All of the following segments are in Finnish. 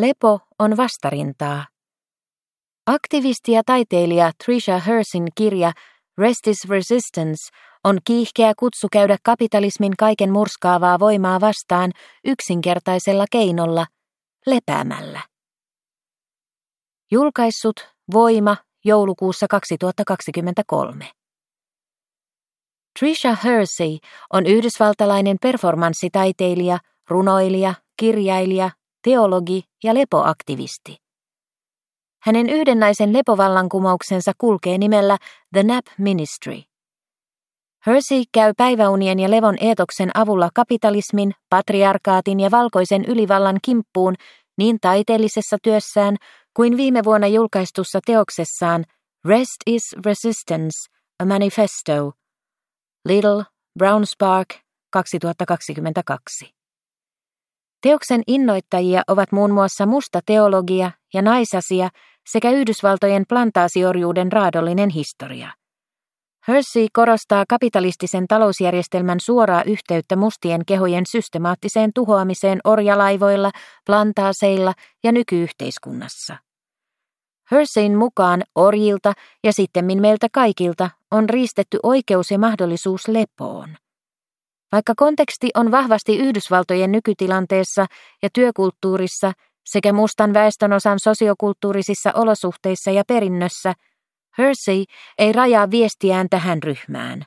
Lepo on vastarintaa. Aktivisti ja taiteilija Trisha Hersin kirja Rest is Resistance on kiihkeä kutsu käydä kapitalismin kaiken murskaavaa voimaa vastaan yksinkertaisella keinolla, lepäämällä. Julkaissut Voima joulukuussa 2023. Trisha Hersey on yhdysvaltalainen performanssitaiteilija, runoilija, kirjailija, teologi ja lepoaktivisti. Hänen yhdennäisen lepovallankumouksensa kulkee nimellä The Nap Ministry. Hersey käy päiväunien ja levon eetoksen avulla kapitalismin, patriarkaatin ja valkoisen ylivallan kimppuun niin taiteellisessa työssään kuin viime vuonna julkaistussa teoksessaan Rest is Resistance, a Manifesto, Little Brown Spark 2022. Teoksen innoittajia ovat muun muassa musta teologia ja naisasia sekä Yhdysvaltojen plantaasiorjuuden raadollinen historia. Hersey korostaa kapitalistisen talousjärjestelmän suoraa yhteyttä mustien kehojen systemaattiseen tuhoamiseen orjalaivoilla, plantaaseilla ja nykyyhteiskunnassa. Herseyn mukaan orjilta ja sittemmin meiltä kaikilta on riistetty oikeus ja mahdollisuus lepoon. Vaikka konteksti on vahvasti Yhdysvaltojen nykytilanteessa ja työkulttuurissa sekä mustan väestönosan sosiokulttuurisissa olosuhteissa ja perinnössä, Hersey ei rajaa viestiään tähän ryhmään.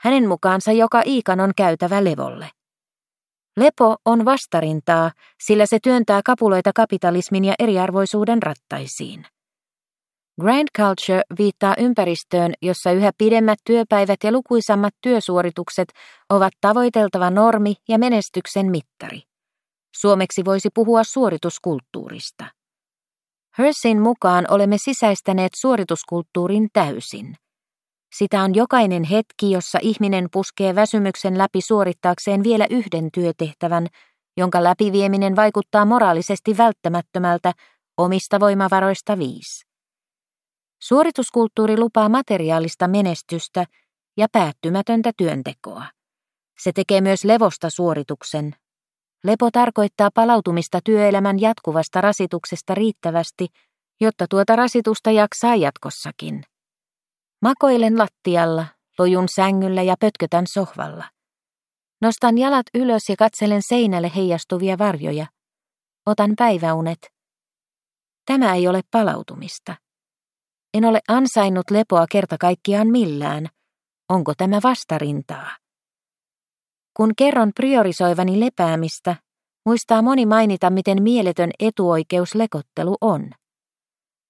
Hänen mukaansa joka iikan on käytävä levolle. Lepo on vastarintaa, sillä se työntää kapuloita kapitalismin ja eriarvoisuuden rattaisiin. Grand Culture viittaa ympäristöön, jossa yhä pidemmät työpäivät ja lukuisammat työsuoritukset ovat tavoiteltava normi ja menestyksen mittari. Suomeksi voisi puhua suorituskulttuurista. Hersin mukaan olemme sisäistäneet suorituskulttuurin täysin. Sitä on jokainen hetki, jossa ihminen puskee väsymyksen läpi suorittaakseen vielä yhden työtehtävän, jonka läpivieminen vaikuttaa moraalisesti välttämättömältä omista voimavaroista viisi. Suorituskulttuuri lupaa materiaalista menestystä ja päättymätöntä työntekoa. Se tekee myös levosta suorituksen. Lepo tarkoittaa palautumista työelämän jatkuvasta rasituksesta riittävästi, jotta tuota rasitusta jaksaa jatkossakin. Makoilen lattialla, lojun sängyllä ja pötkötän sohvalla. Nostan jalat ylös ja katselen seinälle heijastuvia varjoja. Otan päiväunet. Tämä ei ole palautumista. En ole ansainnut lepoa kerta kaikkiaan millään. Onko tämä vastarintaa? Kun kerron priorisoivani lepäämistä, muistaa moni mainita, miten mieletön etuoikeus lekottelu on.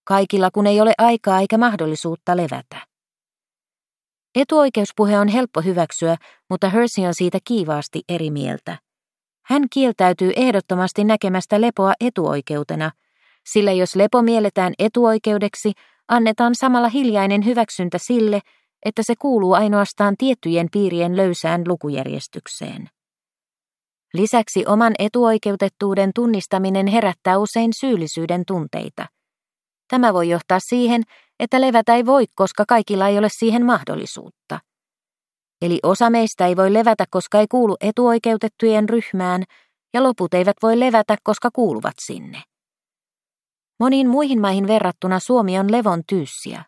Kaikilla kun ei ole aikaa eikä mahdollisuutta levätä. Etuoikeuspuhe on helppo hyväksyä, mutta Hersey on siitä kiivaasti eri mieltä. Hän kieltäytyy ehdottomasti näkemästä lepoa etuoikeutena, sillä jos lepo mielletään etuoikeudeksi, annetaan samalla hiljainen hyväksyntä sille, että se kuuluu ainoastaan tiettyjen piirien löysään lukujärjestykseen. Lisäksi oman etuoikeutettuuden tunnistaminen herättää usein syyllisyyden tunteita. Tämä voi johtaa siihen, että levätä ei voi, koska kaikilla ei ole siihen mahdollisuutta. Eli osa meistä ei voi levätä, koska ei kuulu etuoikeutettujen ryhmään, ja loput eivät voi levätä, koska kuuluvat sinne. Moniin muihin maihin verrattuna Suomi on levon tyyssiä.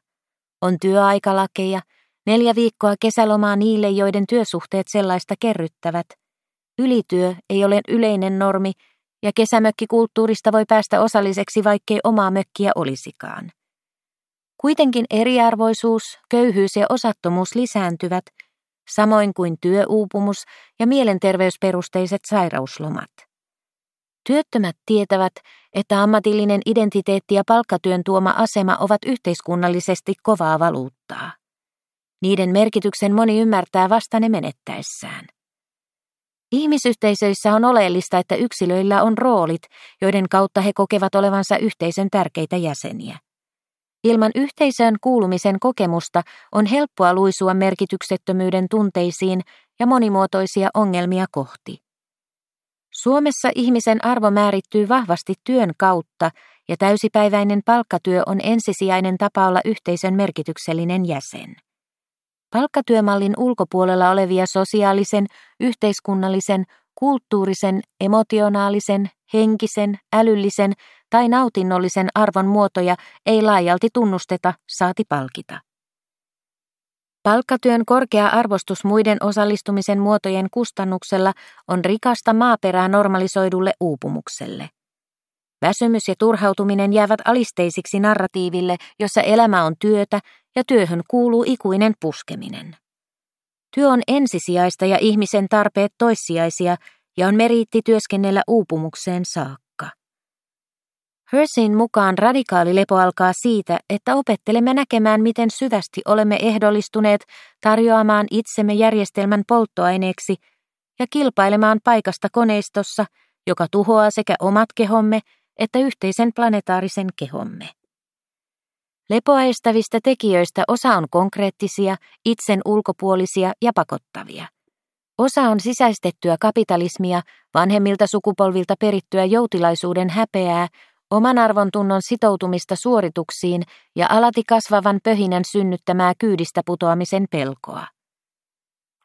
On työaikalakeja, neljä viikkoa kesälomaa niille, joiden työsuhteet sellaista kerryttävät. Ylityö ei ole yleinen normi, ja kesämökkikulttuurista voi päästä osalliseksi, vaikkei omaa mökkiä olisikaan. Kuitenkin eriarvoisuus, köyhyys ja osattomuus lisääntyvät, samoin kuin työuupumus ja mielenterveysperusteiset sairauslomat. Työttömät tietävät, että ammatillinen identiteetti ja palkkatyön tuoma asema ovat yhteiskunnallisesti kovaa valuuttaa. Niiden merkityksen moni ymmärtää vasta ne menettäessään. Ihmisyhteisöissä on oleellista, että yksilöillä on roolit, joiden kautta he kokevat olevansa yhteisön tärkeitä jäseniä. Ilman yhteisöön kuulumisen kokemusta on helppoa luisua merkityksettömyyden tunteisiin ja monimuotoisia ongelmia kohti. Suomessa ihmisen arvo määrittyy vahvasti työn kautta ja täysipäiväinen palkkatyö on ensisijainen tapa olla yhteisön merkityksellinen jäsen. Palkkatyömallin ulkopuolella olevia sosiaalisen, yhteiskunnallisen, kulttuurisen, emotionaalisen, henkisen, älyllisen tai nautinnollisen arvon muotoja ei laajalti tunnusteta, saati palkita. Palkkatyön korkea arvostus muiden osallistumisen muotojen kustannuksella on rikasta maaperää normalisoidulle uupumukselle. Väsymys ja turhautuminen jäävät alisteisiksi narratiiville, jossa elämä on työtä ja työhön kuuluu ikuinen puskeminen. Työ on ensisijaista ja ihmisen tarpeet toissijaisia ja on meriitti työskennellä uupumukseen saakka. Hersin mukaan radikaali lepo alkaa siitä, että opettelemme näkemään, miten syvästi olemme ehdollistuneet tarjoamaan itsemme järjestelmän polttoaineeksi ja kilpailemaan paikasta koneistossa, joka tuhoaa sekä omat kehomme että yhteisen planetaarisen kehomme. Lepoa estävistä tekijöistä osa on konkreettisia, itsen ulkopuolisia ja pakottavia. Osa on sisäistettyä kapitalismia, vanhemmilta sukupolvilta perittyä joutilaisuuden häpeää, oman arvon tunnon sitoutumista suorituksiin ja alati kasvavan pöhinän synnyttämää kyydistä putoamisen pelkoa.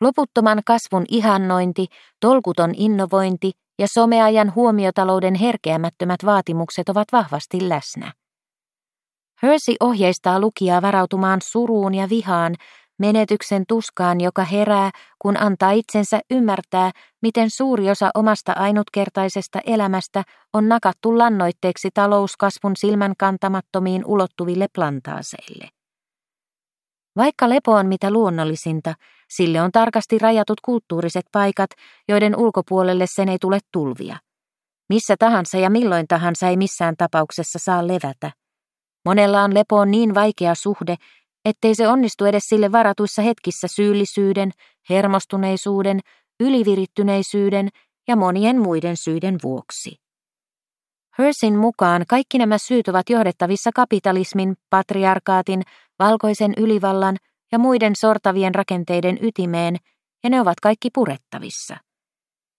Loputtoman kasvun ihannointi, tolkuton innovointi ja someajan huomiotalouden herkeämättömät vaatimukset ovat vahvasti läsnä. Hersey ohjeistaa lukijaa varautumaan suruun ja vihaan, menetyksen tuskaan, joka herää, kun antaa itsensä ymmärtää, miten suuri osa omasta ainutkertaisesta elämästä on nakattu lannoitteeksi talouskasvun silmän kantamattomiin ulottuville plantaaseille. Vaikka lepo on mitä luonnollisinta, sille on tarkasti rajatut kulttuuriset paikat, joiden ulkopuolelle sen ei tule tulvia. Missä tahansa ja milloin tahansa ei missään tapauksessa saa levätä. Monella on lepoon niin vaikea suhde, ettei se onnistu edes sille varatuissa hetkissä syyllisyyden, hermostuneisuuden, ylivirittyneisyyden ja monien muiden syiden vuoksi. Hersin mukaan kaikki nämä syyt ovat johdettavissa kapitalismin, patriarkaatin, valkoisen ylivallan ja muiden sortavien rakenteiden ytimeen, ja ne ovat kaikki purettavissa.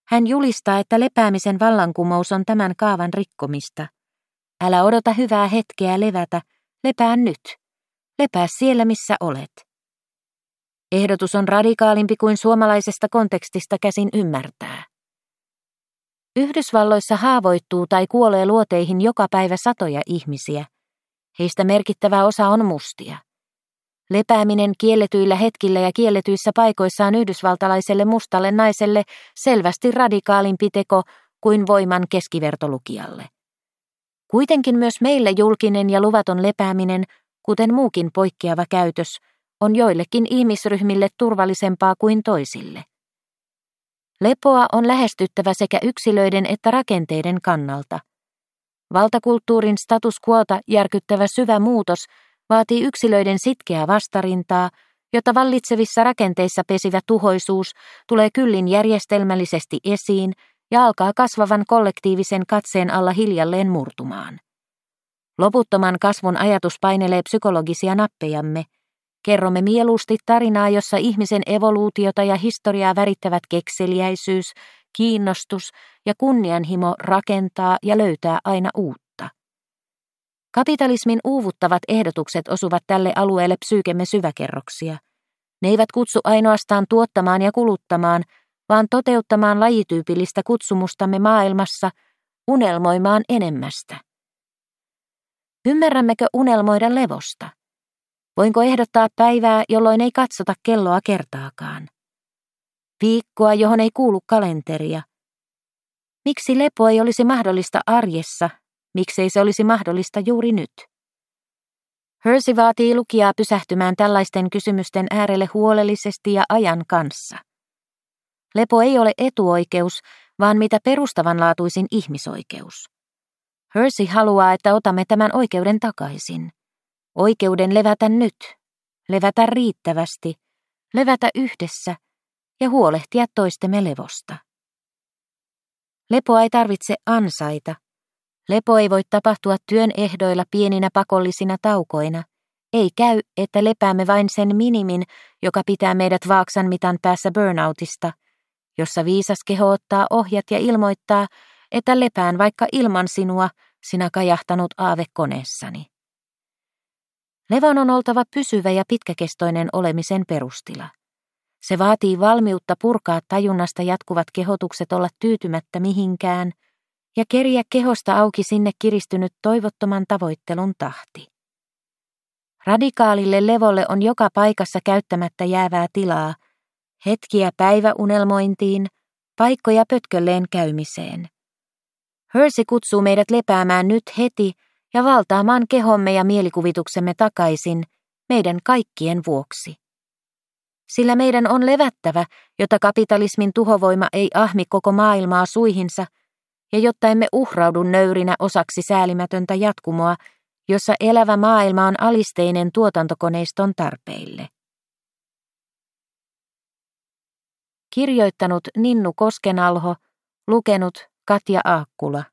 Hän julistaa, että lepäämisen vallankumous on tämän kaavan rikkomista – Älä odota hyvää hetkeä levätä, lepää nyt. Lepää siellä, missä olet. Ehdotus on radikaalimpi kuin suomalaisesta kontekstista käsin ymmärtää. Yhdysvalloissa haavoittuu tai kuolee luoteihin joka päivä satoja ihmisiä. Heistä merkittävä osa on mustia. Lepääminen kielletyillä hetkillä ja kielletyissä paikoissa on yhdysvaltalaiselle mustalle naiselle selvästi radikaalimpi teko kuin voiman keskivertolukijalle. Kuitenkin myös meille julkinen ja luvaton lepääminen, kuten muukin poikkeava käytös, on joillekin ihmisryhmille turvallisempaa kuin toisille. Lepoa on lähestyttävä sekä yksilöiden että rakenteiden kannalta. Valtakulttuurin status quota järkyttävä syvä muutos vaatii yksilöiden sitkeää vastarintaa, jotta vallitsevissa rakenteissa pesivä tuhoisuus tulee kyllin järjestelmällisesti esiin – ja alkaa kasvavan kollektiivisen katseen alla hiljalleen murtumaan. Loputtoman kasvun ajatus painelee psykologisia nappejamme. Kerromme mieluusti tarinaa, jossa ihmisen evoluutiota ja historiaa värittävät kekseliäisyys, kiinnostus ja kunnianhimo rakentaa ja löytää aina uutta. Kapitalismin uuvuttavat ehdotukset osuvat tälle alueelle psyykemme syväkerroksia. Ne eivät kutsu ainoastaan tuottamaan ja kuluttamaan, vaan toteuttamaan lajityypillistä kutsumustamme maailmassa, unelmoimaan enemmästä. Ymmärrämmekö unelmoida levosta? Voinko ehdottaa päivää, jolloin ei katsota kelloa kertaakaan? Viikkoa, johon ei kuulu kalenteria. Miksi lepo ei olisi mahdollista arjessa, miksei se olisi mahdollista juuri nyt? Hersey vaatii lukijaa pysähtymään tällaisten kysymysten äärelle huolellisesti ja ajan kanssa. Lepo ei ole etuoikeus, vaan mitä perustavanlaatuisin ihmisoikeus. Hersey haluaa, että otamme tämän oikeuden takaisin. Oikeuden levätä nyt, levätä riittävästi, levätä yhdessä ja huolehtia toistemme levosta. Lepoa ei tarvitse ansaita. Lepo ei voi tapahtua työn ehdoilla pieninä pakollisina taukoina. Ei käy, että lepäämme vain sen minimin, joka pitää meidät vaaksan mitan päässä burnoutista, jossa viisas keho ottaa ohjat ja ilmoittaa, että lepään vaikka ilman sinua, sinä kajahtanut aave koneessani. Levon on oltava pysyvä ja pitkäkestoinen olemisen perustila. Se vaatii valmiutta purkaa tajunnasta jatkuvat kehotukset olla tyytymättä mihinkään ja keriä kehosta auki sinne kiristynyt toivottoman tavoittelun tahti. Radikaalille levolle on joka paikassa käyttämättä jäävää tilaa, hetkiä päiväunelmointiin, paikkoja pötkölleen käymiseen. Hersey kutsuu meidät lepäämään nyt heti ja valtaamaan kehomme ja mielikuvituksemme takaisin meidän kaikkien vuoksi. Sillä meidän on levättävä, jotta kapitalismin tuhovoima ei ahmi koko maailmaa suihinsa, ja jotta emme uhraudu nöyrinä osaksi säälimätöntä jatkumoa, jossa elävä maailma on alisteinen tuotantokoneiston tarpeille. Kirjoittanut Ninnu Koskenalho, lukenut Katja Aakkula.